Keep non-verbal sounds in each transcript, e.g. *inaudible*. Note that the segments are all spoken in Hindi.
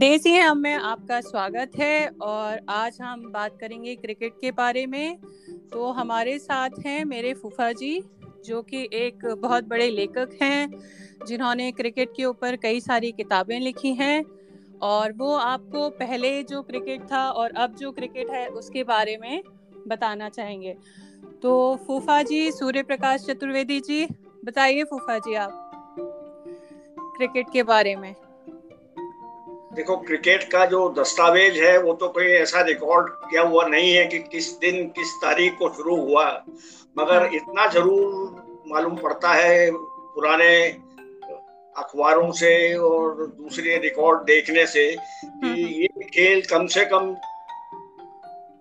देसी है में आपका स्वागत है और आज हम बात करेंगे क्रिकेट के बारे में। तो हमारे साथ हैं मेरे फूफा जी, जो कि एक बहुत बड़े लेखक हैं, जिन्होंने क्रिकेट के ऊपर कई सारी किताबें लिखी हैं। और वो आपको पहले जो क्रिकेट था और अब जो क्रिकेट है, उसके बारे में बताना चाहेंगे। तो फूफा जी सूर्य प्रकाश चतुर्वेदी जी, बताइए फूफा जी आप क्रिकेट के बारे में। देखो क्रिकेट का जो दस्तावेज़ है वो तो कोई ऐसा रिकॉर्ड किया हुआ नहीं है कि किस दिन किस तारीख को शुरू हुआ मगर हाँ। इतना ज़रूर मालूम पड़ता है पुराने अखबारों से और दूसरे रिकॉर्ड देखने से कि हम्म। ये खेल कम से कम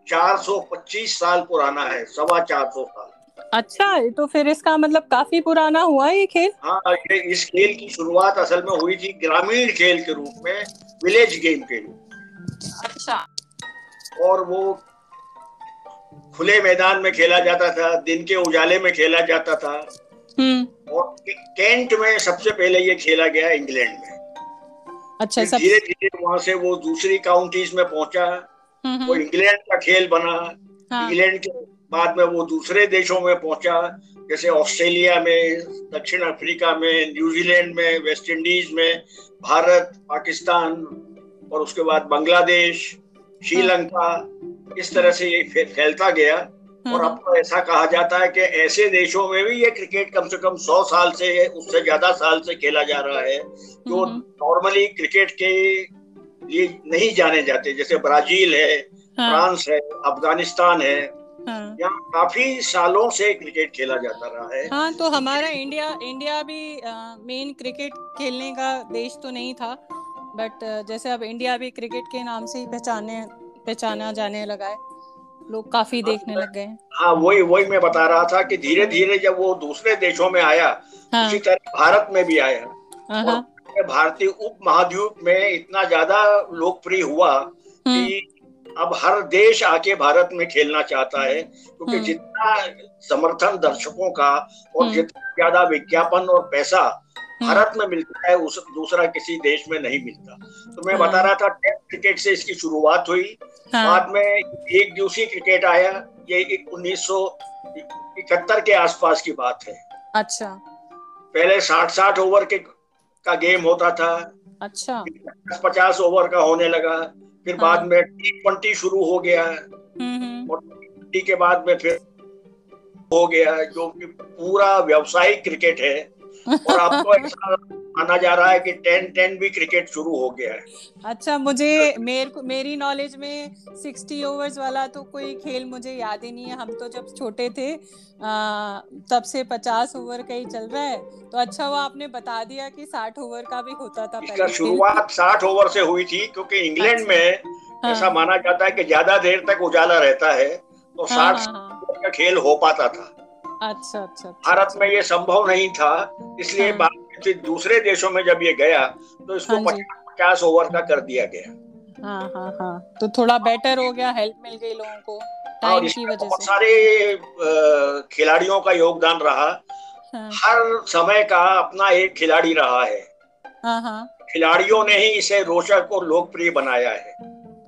425 साल पुराना है सवा चार सौ साल अच्छा तो फिर इसका मतलब काफ़ी पुराना हुआ ये खेल हाँ ये इस खेल की शुरुआत असल में हुई थी ग्रामीण खेल के रूप में विलेज गेम के रूप अच्छा। और वो खुले मैदान में खेला जाता था दिन के उजाले में खेला जाता था। हम्म। और कैंट में सबसे पहले ये खेला गया इंग्लैंड में। अच्छा सब... धीरे धीरे वहाँ से वो दूसरी काउंटीज में पहुँचा। हम्म, हम्म। वो इंग्लैंड का खेल बना। हाँ। इंग्लैंड के बाद में वो दूसरे देशों में पहुँचा। जैसे ऑस्ट्रेलिया में दक्षिण अफ्रीका में न्यूजीलैंड में वेस्ट इंडीज में। भारत पाकिस्तान और उसके बाद बांग्लादेश श्रीलंका इस तरह से ये फैलता गया। और अब तो ऐसा कहा जाता है कि ऐसे देशों में भी ये क्रिकेट कम से कम सौ साल से उससे ज़्यादा साल से खेला जा रहा है जो नॉर्मली क्रिकेट के लिए नहीं जाने जाते। जैसे ब्राज़ील है हाँ। फ्रांस है अफ़गानिस्तान है हाँ। यहाँ काफ़ी सालों से क्रिकेट खेला जाता रहा है हाँ तो हमारा इंडिया इंडिया भी मेन क्रिकेट खेलने का देश तो नहीं था बट जैसे अब इंडिया भी क्रिकेट के नाम से ही पहचाने पहचाना जाने लगा है लोग काफ़ी हाँ, देखने लग गए हाँ वही वही मैं बता रहा था कि धीरे धीरे जब वो दूसरे देशों में आया हाँ, उसी तरह भारत में भी आया हाँ, हाँ। भारतीय उप महाद्वीप में इतना ज़्यादा लोकप्रिय हुआ कि हम्म। अब हर देश आके भारत में खेलना चाहता है क्योंकि हम्म। जितना समर्थन दर्शकों का और हम्म। जितना ज़्यादा विज्ञापन और पैसा हम्म। भारत में मिलता है उस दूसरा किसी देश में नहीं मिलता तो मैं बता रहा था टेस्ट क्रिकेट से इसकी शुरुआत हुई हाँ। बाद में एक दिवसीय क्रिकेट आया ये उन्नीस सौ इकहत्तर के आसपास की बात है अच्छा पहले साठ साठ ओवर के का गेम होता था अच्छा पचास ओवर का होने लगा फिर हाँ। बाद में टी ट्वेंटी शुरू हो गया हम्म, हम्म। और टी के बाद में फिर हो गया है जो कि पूरा व्यवसायिक क्रिकेट है और अब तो ऐसा माना जा रहा है कि टेन टेन भी क्रिकेट शुरू हो गया है। अच्छा मुझे मेर मेरी नॉलेज में सिक्सटी ओवर्स वाला तो कोई खेल मुझे याद ही नहीं है। हम तो जब छोटे थे आ, तब से पचास ओवर का ही चल रहा है। तो अच्छा वो आपने बता दिया कि साठ ओवर का भी होता था इसका शुरुआत साठ ओवर से हुई थी क्योंकि इंग्लैंड अच्छा। में हाँ। ऐसा माना जाता है कि ज़्यादा देर तक उजाला रहता है तो हाँ, साठ हाँ, हाँ, का खेल हो पाता था। अच्छा अच्छा, अच्छा भारत अच्छा। में ये संभव नहीं था इसलिए हाँ। दूसरे देशों में जब ये गया तो इसको हाँ पचास ओवर का कर दिया गया। हाँ हाँ हाँ। तो थोड़ा बेटर हो गया हेल्प मिल गई लोगों को टाइम की वजह बहुत सारे खिलाड़ियों का योगदान रहा। हाँ। हर समय का अपना एक खिलाड़ी रहा है। हाँ हाँ। खिलाड़ियों ने ही इसे रोचक और लोकप्रिय बनाया है।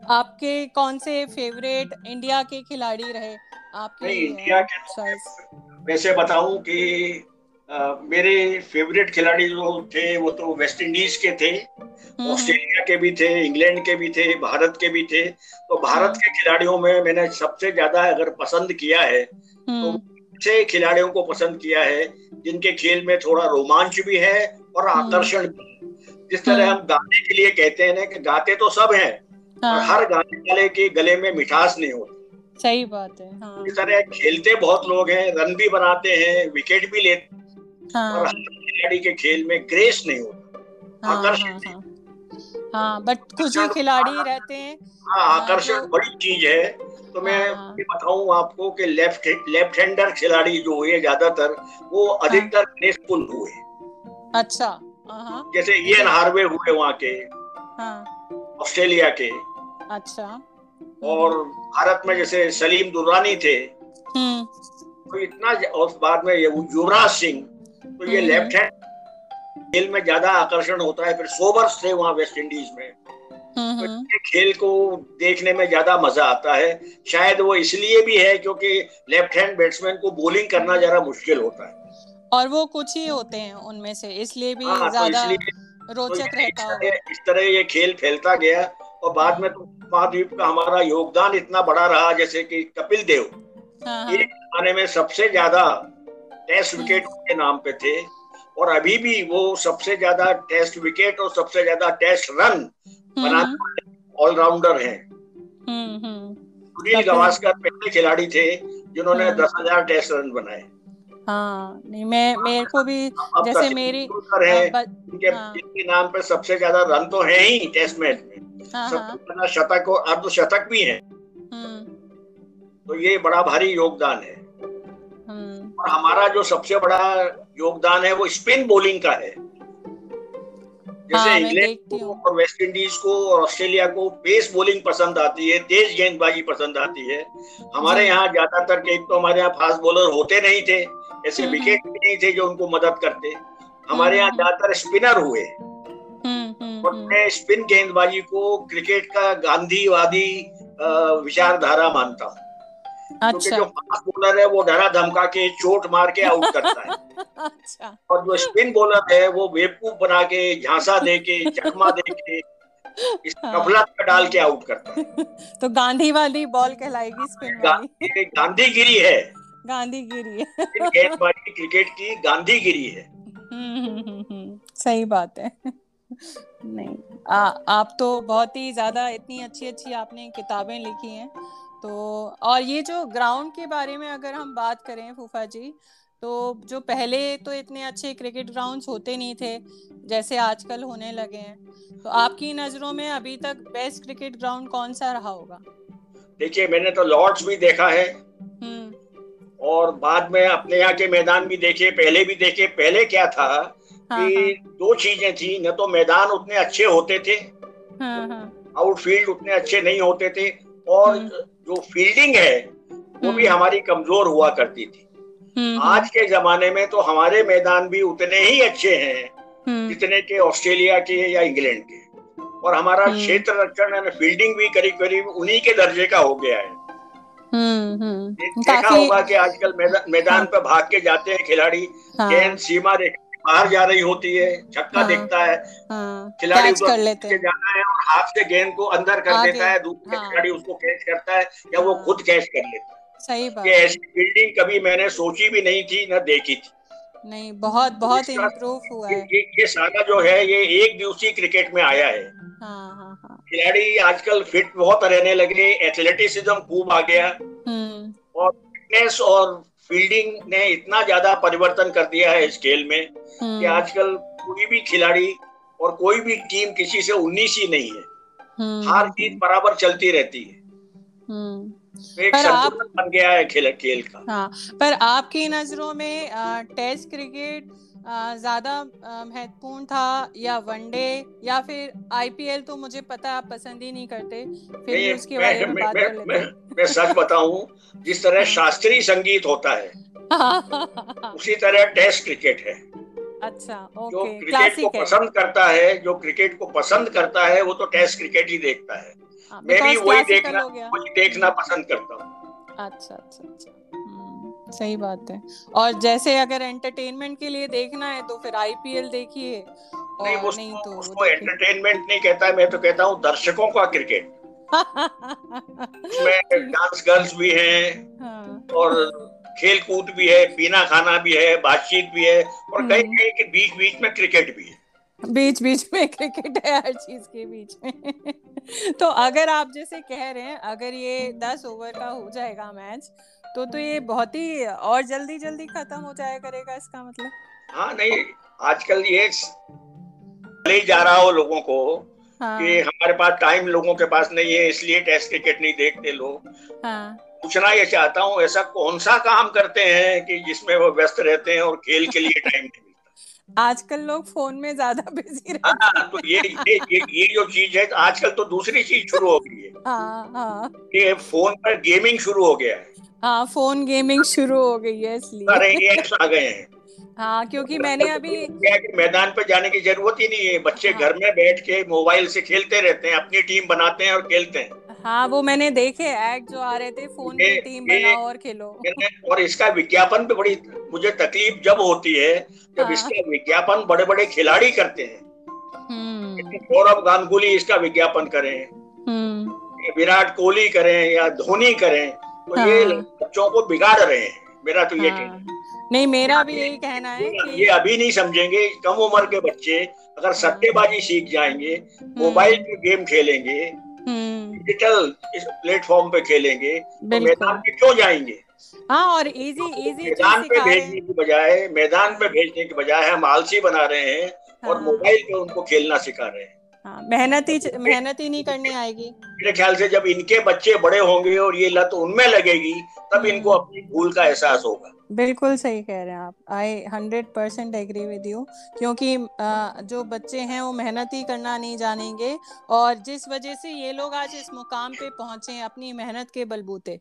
आपके कौन से फेवरेट इंडिया के खिलाड़ी रहे? आपके इंडिया के वैसे बताऊँ कि मेरे फेवरेट खिलाड़ी जो थे वो तो वेस्ट इंडीज के थे हम्म। ऑस्ट्रेलिया के भी थे इंग्लैंड के भी थे भारत के भी थे तो भारत हम्म। के खिलाड़ियों में मैंने सबसे ज़्यादा अगर पसंद किया है तो हम्म। अच्छे खिलाड़ियों को पसंद किया है जिनके खेल में थोड़ा रोमांच भी है और आकर्षण भी जिस तरह हम गाने के लिए कहते हैं ना कि गाते तो सब हैं हाँ। हर गाने वाले के गले में मिठास नहीं होती सही बात है। हाँ। इस तरह खेलते बहुत लोग हैं रन भी बनाते हैं विकेट भी लेते हाँ। और खिलाड़ी के खेल में ग्रेस नहीं होता। हाँ, आकर्षण हाँ, हाँ, हाँ बट कुछ ही खिलाड़ी रहते हैं। हाँ आकर्षण तो, बड़ी चीज़ है। तो मैं हाँ, बताऊँ आपको कि लेफ़्ट लेफ़्ट हैंडर खिलाड़ी जो हुए ज़्यादातर वो हाँ। अधिकतर ग्रेसफुल हुए। अच्छा हाँ, जैसे इयन हार्वे हुए वहाँ के ऑस्ट्रेलिया के। अच्छा। और भारत में जैसे सलीम दुर्रानी थे हम्म। तो इतना और बाद में युवराज सिंह तो ये लेफ़्ट हैंड खेल में ज़्यादा आकर्षण होता है फिर सोबर्स थे वहाँ वेस्ट इंडीज में। तो खेल को देखने में ज़्यादा मज़ा आता है। शायद वो इसलिए भी है क्योंकि लेफ़्ट हैंड बैट्समैन को बॉलिंग करना जरा मुश्किल होता है। और वो कुछ ही होते हैं उनमें से इसलिए भी हाँ, तो ज़्यादा तो रोचक तो रहता होगा इस तरह ये खेल फैलता गया और बाद में तो महाद्वीप का हमारा योगदान इतना बड़ा रहा जैसे कि कपिल देव। हाँ, हाँ। एक जमाने में सबसे ज़्यादा टेस्ट विकेट के नाम पे थे और अभी भी वो सबसे ज़्यादा टेस्ट विकेट और सबसे ज़्यादा टेस्ट रन बनाते ऑलराउंडर हैं। सुनील गवास्कर पहले खिलाड़ी थे जिन्होंने हाँ। दस हज़ार टेस्ट रन बनाए। हाँ नहीं मैं मेरे को भी जैसे मेरी इनके हाँ। नाम पे सबसे ज़्यादा रन तो है ही टेस्ट मैच में हाँ, सबसे ज़्यादा शतक और अर्धशतक भी है। तो ये बड़ा भारी योगदान है। और हमारा जो सबसे बड़ा योगदान है वो स्पिन बॉलिंग का है। जैसे हाँ, इंग्लैंड को और वेस्ट इंडीज को और ऑस्ट्रेलिया को पेस बॉलिंग पसंद आती है तेज गेंदबाजी पसंद आती है। हमारे यहाँ ज़्यादातर एक तो हमारे यहाँ फास्ट बॉलर होते नहीं थे। ऐसे विकेट हम्म, हम्म। भी नहीं थे जो उनको मदद करते। हमारे यहाँ हम्म, ज़्यादातर स्पिनर हुए। और मैं स्पिन गेंदबाजी को क्रिकेट का गांधीवादी विचारधारा मानता हूँ। अच्छा। जो फास्ट बॉलर है वो डरा धमका के चोट मार के आउट करता है। अच्छा। और जो स्पिन बॉलर है वो बेवकूफ़ बना के झांसा दे के चकमा दे के इस हाँ। डाल के आउट करता है। *laughs* तो गांधी वाली बॉल कहलाएगी स्पिन वाली। गांधीगिरी है। गांधीगिरी। है क्रिकेट की गांधीगिरी है। हम्म, सही बात है। नहीं आ, आप तो बहुत ही ज़्यादा इतनी अच्छी अच्छी आपने किताबें लिखी हैं। तो और ये जो ग्राउंड के बारे में अगर हम बात करें फूफा जी तो जो पहले तो इतने अच्छे क्रिकेट ग्राउंड्स होते नहीं थे जैसे आजकल होने लगे हैं तो आपकी नज़रों में अभी तक बेस्ट क्रिकेट ग्राउंड कौन सा रहा होगा? देखिए मैंने तो लॉर्ड्स भी देखा है। और बाद में अपने यहाँ के मैदान भी देखे पहले भी देखे पहले क्या था हाँ, कि हाँ. दो चीज़ें थी न तो मैदान उतने अच्छे होते थे हाँ. आउटफील्ड उतने अच्छे नहीं होते थे और हम्म। जो फील्डिंग है वो भी हम्म। हमारी कमज़ोर हुआ करती थी हम्म। आज के जमाने में तो हमारे मैदान भी उतने ही अच्छे हैं जितने के ऑस्ट्रेलिया के या इंग्लैंड के और हमारा क्षेत्र रक्षण फील्डिंग भी करीब करीब उन्हीं के दर्जे का हो गया है देखा होगा कि आजकल मैदा, मैदान हाँ। पे भाग के जाते हैं खिलाड़ी। हाँ। गेंद सीमा रेखा बाहर जा रही होती है छक्का हाँ, देखता है। हाँ, खिलाड़ी कर लेते हैं। जाना है और हाथ से गेंद को अंदर कर देता है दूसरे हाँ, खिलाड़ी उसको कैच करता है या वो हाँ। खुद कैच कर लेता है। सही बात। ऐसी फील्डिंग कभी मैंने सोची भी नहीं थी न देखी थी। नहीं बहुत बहुत इम्प्रूव हुआ है। ये, ये सारा जो है ये एक दिवसीय क्रिकेट में आया हाँ, हाँ, हाँ. खिलाड़ी आजकल फिट बहुत रहने लगे एथलेटिसिज्म खूब आ गया हम्म। और फिटनेस और फील्डिंग ने इतना ज़्यादा परिवर्तन कर दिया है इस खेल में कि हम्म। आजकल कोई भी खिलाड़ी और कोई भी टीम किसी से उन्नीस ही नहीं है हम्म। हार जीत बराबर चलती रहती है हम्म। तो एक आप बन गया है खेल खेल का हाँ पर आपकी नज़रों में टेस्ट क्रिकेट ज़्यादा महत्वपूर्ण था या वनडे या फिर आईपीएल तो मुझे पता आप पसंद ही नहीं करते फिर नहीं, उसके बारे में बात कर लेते मैं, मैं सच बताऊँ जिस तरह *laughs* शास्त्रीय संगीत होता है *laughs* उसी तरह टेस्ट क्रिकेट है। अच्छा ओके जो क्रिकेट को पसंद करता है जो क्रिकेट को पसंद करता है वो तो टेस्ट क्रिकेट ही देखता है। हाँ, मैं भी वही देखना वही देखना पसंद करता हूँ। अच्छा अच्छा अच्छा। सही बात है। और जैसे अगर एंटरटेनमेंट के लिए देखना है तो फिर आईपीएल देखिए। नहीं, वो नहीं तो उसको एंटरटेनमेंट नहीं कहता है मैं तो कहता हूँ दर्शकों का क्रिकेट उसमें *laughs* डांस गर्ल्स भी हैं हाँ। और खेल कूद भी है पीना खाना भी है बातचीत भी है और कहीं हम्म। कहीं के बीच बीच में क्रिकेट भी है। बीच बीच में क्रिकेट है हर चीज़ के बीच में तो अगर आप जैसे कह रहे हैं अगर ये दस ओवर का हो जाएगा मैच तो तो ये बहुत ही और जल्दी जल्दी खत्म हो जाया करेगा इसका मतलब हाँ नहीं आजकल ये ले जा रहा हो लोगों को हाँ। कि हमारे पास टाइम लोगों के पास नहीं है इसलिए टेस्ट क्रिकेट नहीं देखते लोग हाँ। पूछना ये चाहता हूँ ऐसा कौन सा काम करते हैं कि जिसमें वो व्यस्त रहते हैं और खेल के लिए *laughs* टाइम नहीं आजकल लोग फ़ोन में ज़्यादा *laughs* बिज़ी रहते हैं तो ये ये ये ये जो चीज़ है आजकल तो दूसरी चीज़ शुरू हो गई है। *laughs* हाँ, हाँ. ये फ़ोन पर गेमिंग शुरू हो गया है। हाँ फ़ोन गेमिंग शुरू हो गई है इसलिए। सारे आ गए हैं। हाँ क्योंकि मैंने अभी मैदान पे जाने की ज़रूरत ही नहीं है। बच्चे हाँ। घर में बैठ के मोबाइल से खेलते रहते हैं अपनी टीम बनाते हैं और खेलते हैं। हाँ वो मैंने देखे ऐड जो आ रहे थे फ़ोन पे टीम बनाओ और खेलो और इसका विज्ञापन पे बड़ी मुझे तकलीफ़ जब होती है जब हाँ। इसका विज्ञापन बड़े बड़े खिलाड़ी करते हैं सौरभ गौरव गांगुली इसका विज्ञापन करें हम्म। विराट कोहली करें या धोनी करें तो हाँ। ये बच्चों को बिगाड़ रहे हैं मेरा तो ये हाँ। कहना नहीं मेरा भी यही कहना है कि ये अभी नहीं समझेंगे कम उम्र के बच्चे अगर हाँ। सट्टेबाजी सीख जाएँगे हम्म। मोबाइल पे गेम खेलेंगे डिजिटल इस प्लेटफॉर्म पे खेलेंगे तो मैदान पे क्यों जाएँगे? हाँ और इजी इजी मैदान पे भेजने की बजाय मैदान पे भेजने की बजाय हम आलसी बना रहे हैं और हाँ। मोबाइल पे उनको खेलना सिखा रहे हैं। हाँ, मेहनत ही मेहनत ही नहीं करनी आएगी। मेरे ख्याल से जब इनके बच्चे बड़े होंगे और ये लत उनमें लगेगी तब हम्म। इनको अपनी भूल का एहसास होगा। बिल्कुल सही कह रहे हैं आप। I hundred percent agree with you क्योंकि जो बच्चे हैं वो मेहनत ही करना नहीं जानेंगे और जिस वजह से ये लोग आज इस मुकाम पे पहुँचे हैं अपनी मेहनत के बलबूते।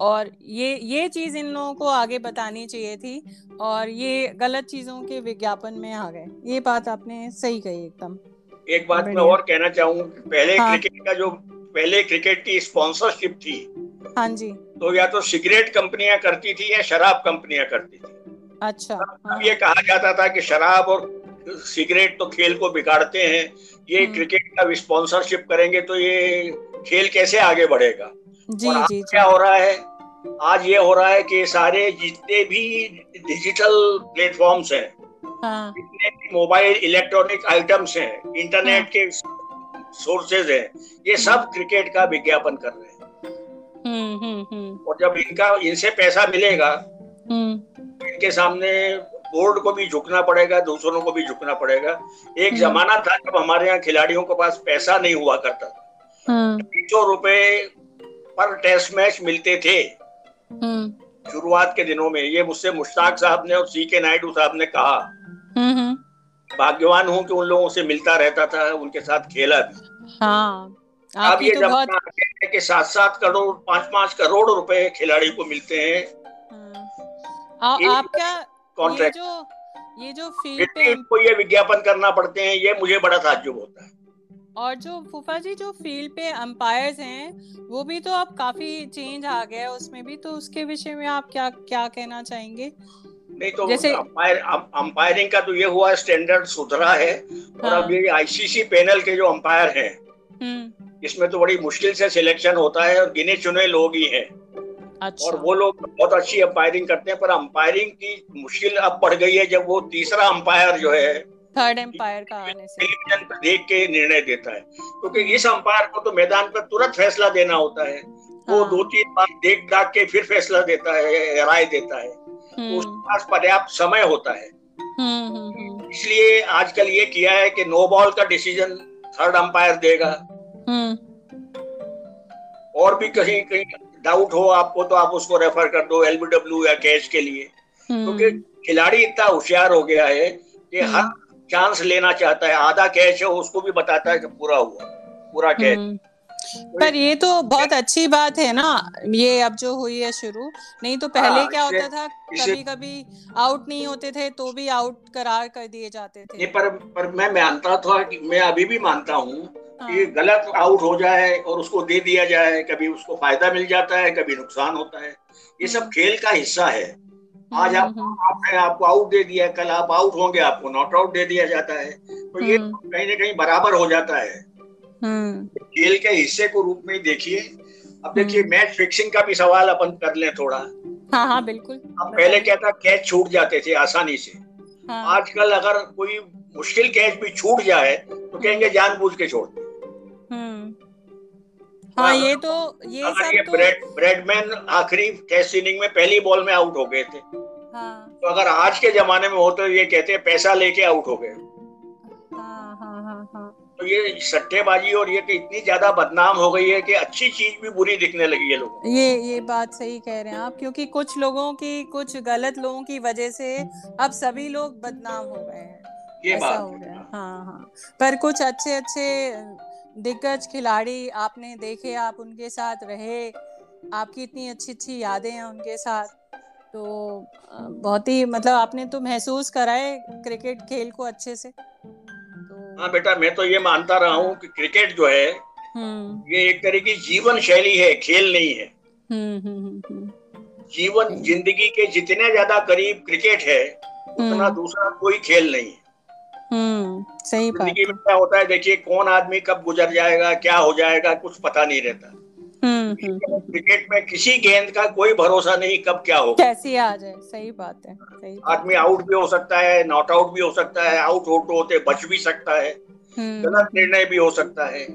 और ये ये चीज़ इन लोगों को आगे बतानी चाहिए थी और ये गलत चीज़ों के विज्ञापन में आ गए। ये बात आपने सही कही एकदम। एक बात मैं और कहना चाहूँ पहले हाँ. क्रिकेट का जो पहले क्रिकेट की स्पॉन्सरशिप थी हाँ जी तो या तो सिगरेट कंपनियाँ करती थी या शराब कंपनियाँ करती थी अच्छा हाँ. ये कहा जाता था कि शराब और सिगरेट तो खेल को बिगाड़ते हैं ये हम्म। क्रिकेट का स्पॉन्सरशिप करेंगे तो ये खेल कैसे आगे बढ़ेगा जी और जी क्या हो रहा है आज ये हो रहा है कि सारे जितने भी डिजिटल प्लेटफॉर्म्स हैं हाँ. जितने भी मोबाइल इलेक्ट्रॉनिक आइटम्स हैं इंटरनेट हाँ. के सोर्सेज हैं ये सब क्रिकेट का विज्ञापन कर रहे हैं। हम्म, हम्म, हम्म। और जब इनका इनसे पैसा मिलेगा इनके सामने बोर्ड को भी झुकना पड़ेगा दूसरों को भी झुकना पड़ेगा। एक जमाना था जब हमारे यहाँ खिलाड़ियों के पास पैसा नहीं हुआ करता था। सौ रुपए पर टेस्ट मैच मिलते थे। शुरुआत के दिनों में ये मुझसे मुश्ताक साहब ने और सी के नायडू साहब ने कहा भाग्यवान हूँ कि उन लोगों से मिलता रहता था उनके साथ खेला भी। हाँ अब ये तो जब बहुत... के सात सात करोड़ पाँच पाँच करोड़ रुपए खिलाड़ी को मिलते हैं। हाँ। आप क्या कॉन्ट्रैक्ट ये जो ये जो फ़ील्ड पे को ये विज्ञापन करना पड़ते हैं ये मुझे बड़ा ताज्जुब होता है। और जो फूफा जी जो फ़ील्ड पे अंपायर्स हैं वो भी तो अब काफ़ी चेंज आ गया है उसमें भी तो उसके विषय में आप क्या क्या कहना चाहेंगे नहीं तो जैसे अंपायर अंपायरिंग का तो ये हुआ स्टैंडर्ड सुधरा है और हाँ। अब ये आईसीसी पैनल के जो अंपायर हैं हम्म। इसमें तो बड़ी मुश्किल से सिलेक्शन होता है और गिने चुने लोग ही हैं अच्छा। और वो लोग बहुत अच्छी अंपायरिंग करते हैं पर अंपायरिंग की मुश्किल अब बढ़ गई है जब वो तीसरा अंपायर जो है थर्ड एम्पायर का आने से। टेलीविज़न पर देख के निर्णय देता है। क्योंकि इस अंपायर को तो मैदान पर तुरंत फैसला देना होता है। हाँ। वो दो तीन बार देख दाख के फिर फैसला देता है राय देता है। तो उसके पास पर्याप्त समय होता है। हम्म, हम्म। इसलिए आजकल ये किया है कि नो बॉल का डिसीज़न थर्ड अंपायर देगा। और भी कहीं कहीं डाउट हो आपको तो आप उसको रेफर कर दो एलबीडब्ल्यू या कैच के लिए। क्योंकि खिलाड़ी इतना होशियार हो गया है कि हर चांस लेना चाहता है आधा कैच है उसको भी बताता है कि पूरा हुआ पूरा कैच पर ये तो बहुत अच्छी बात है ना ये अब जो हुई है शुरू नहीं तो पहले हाँ, क्या होता था कभी कभी आउट नहीं होते थे तो भी आउट करार कर दिए जाते थे। पर पर मैं मानता था कि मैं अभी भी मानता हूँ हाँ। कि गलत आउट हो जाए और उसको दे दिया जाए कभी उसको फ़ायदा मिल जाता है कभी नुकसान होता है। ये सब हम्म। खेल का हिस्सा है। आज आप हम्म, हम्म। आपने आपको आउट दे दिया कल आप आउट होंगे आपको नॉट आउट दे दिया जाता है तो ये कहीं ना कहीं बराबर हो जाता है हम्म। खेल के हिस्से को रूप में देखिए अब देखिए मैच हम्म। फिक्सिंग का भी सवाल अपन कर लें थोड़ा हाँ हाँ बिल्कुल अब पहले क्या था कैच छूट जाते थे आसानी से हाँ। आजकल अगर कोई मुश्किल कैच भी छूट जाए तो कहेंगे जानबूझ के छोड़ हम्म। हाँ ये तो ये अगर सब ये तो... ब्रेड ब्रेडमैन आखिरी टेस्ट इनिंग में पहली बॉल में आउट हो गए थे। हाँ। तो अगर आज के जमाने में हो तो ये कहते हैं पैसा लेके आउट हो गए। हाँ, हाँ, हाँ, तो ये सट्टेबाजी और ये कि इतनी ज़्यादा बदनाम हो गई है कि अच्छी चीज़ भी बुरी दिखने लगी है लोगों ये ये बात सही कह रहे हैं आप क्योंकि कुछ लोगों की कुछ गलत लोगों की वजह से अब सभी लोग बदनाम हो गए हैं। ये बात हो गया। हाँ हाँ। पर कुछ अच्छे अच्छे दिग्गज खिलाड़ी आपने देखे आप उनके साथ रहे आपकी इतनी अच्छी अच्छी यादें हैं उनके साथ। तो बहुत ही मतलब आपने तो महसूस करा है क्रिकेट खेल को अच्छे से। तो हाँ बेटा मैं तो ये मानता रहा हूँ कि क्रिकेट जो है हम्म। ये एक तरह की जीवन शैली है खेल नहीं है। हम्म, जीवन ज़िंदगी के जितने ज़्यादा करीब क्रिकेट है उतना दूसरा कोई खेल नहीं है। सही ज़िंदगी में क्या होता है देखिए कौन आदमी कब गुजर जाएगा क्या हो जाएगा कुछ पता नहीं रहता। क्रिकेट में किसी गेंद का कोई भरोसा नहीं कब क्या हो कैसी आ जाए सही बात है सही आदमी आउट भी हो सकता है नॉट आउट भी हो सकता है आउट होते होते बच भी सकता है गलत निर्णय भी हो सकता है।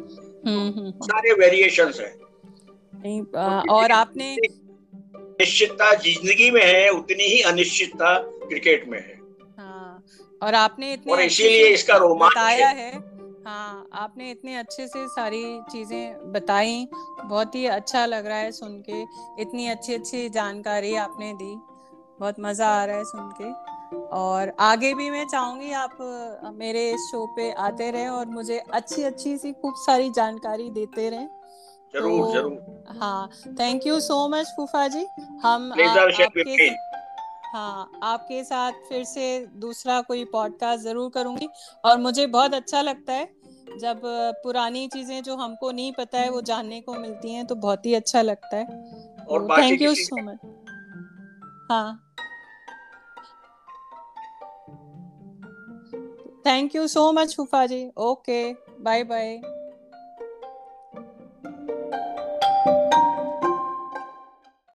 सारे वेरिएशन है। और आपने निश्चितता ज़िंदगी में है उतनी ही अनिश्चितता क्रिकेट में हाँ। और आपने इतने और इसीलिए इसका रोमांच बताया है। हाँ आपने इतने अच्छे से सारी चीज़ें बताई। बहुत ही अच्छा लग रहा है सुन के। इतनी अच्छी अच्छी जानकारी आपने दी। बहुत मज़ा आ रहा है सुन के। और आगे भी मैं चाहूँगी आप मेरे इस शो पे आते रहे और मुझे अच्छी अच्छी सी खूब सारी जानकारी देते रहे। ज़रूर तो, ज़रूर। हाँ थैंक यू सो मच फूफा जी। हम आपके हाँ आपके साथ फिर से दूसरा कोई पॉडकास्ट ज़रूर करूँगी। और मुझे बहुत अच्छा लगता है जब पुरानी चीज़ें जो हमको नहीं पता है वो जानने को मिलती हैं तो बहुत ही अच्छा लगता है। थैंक यू सो मच हाँ। थैंक यू सो मच फूफा जी। Okay bye bye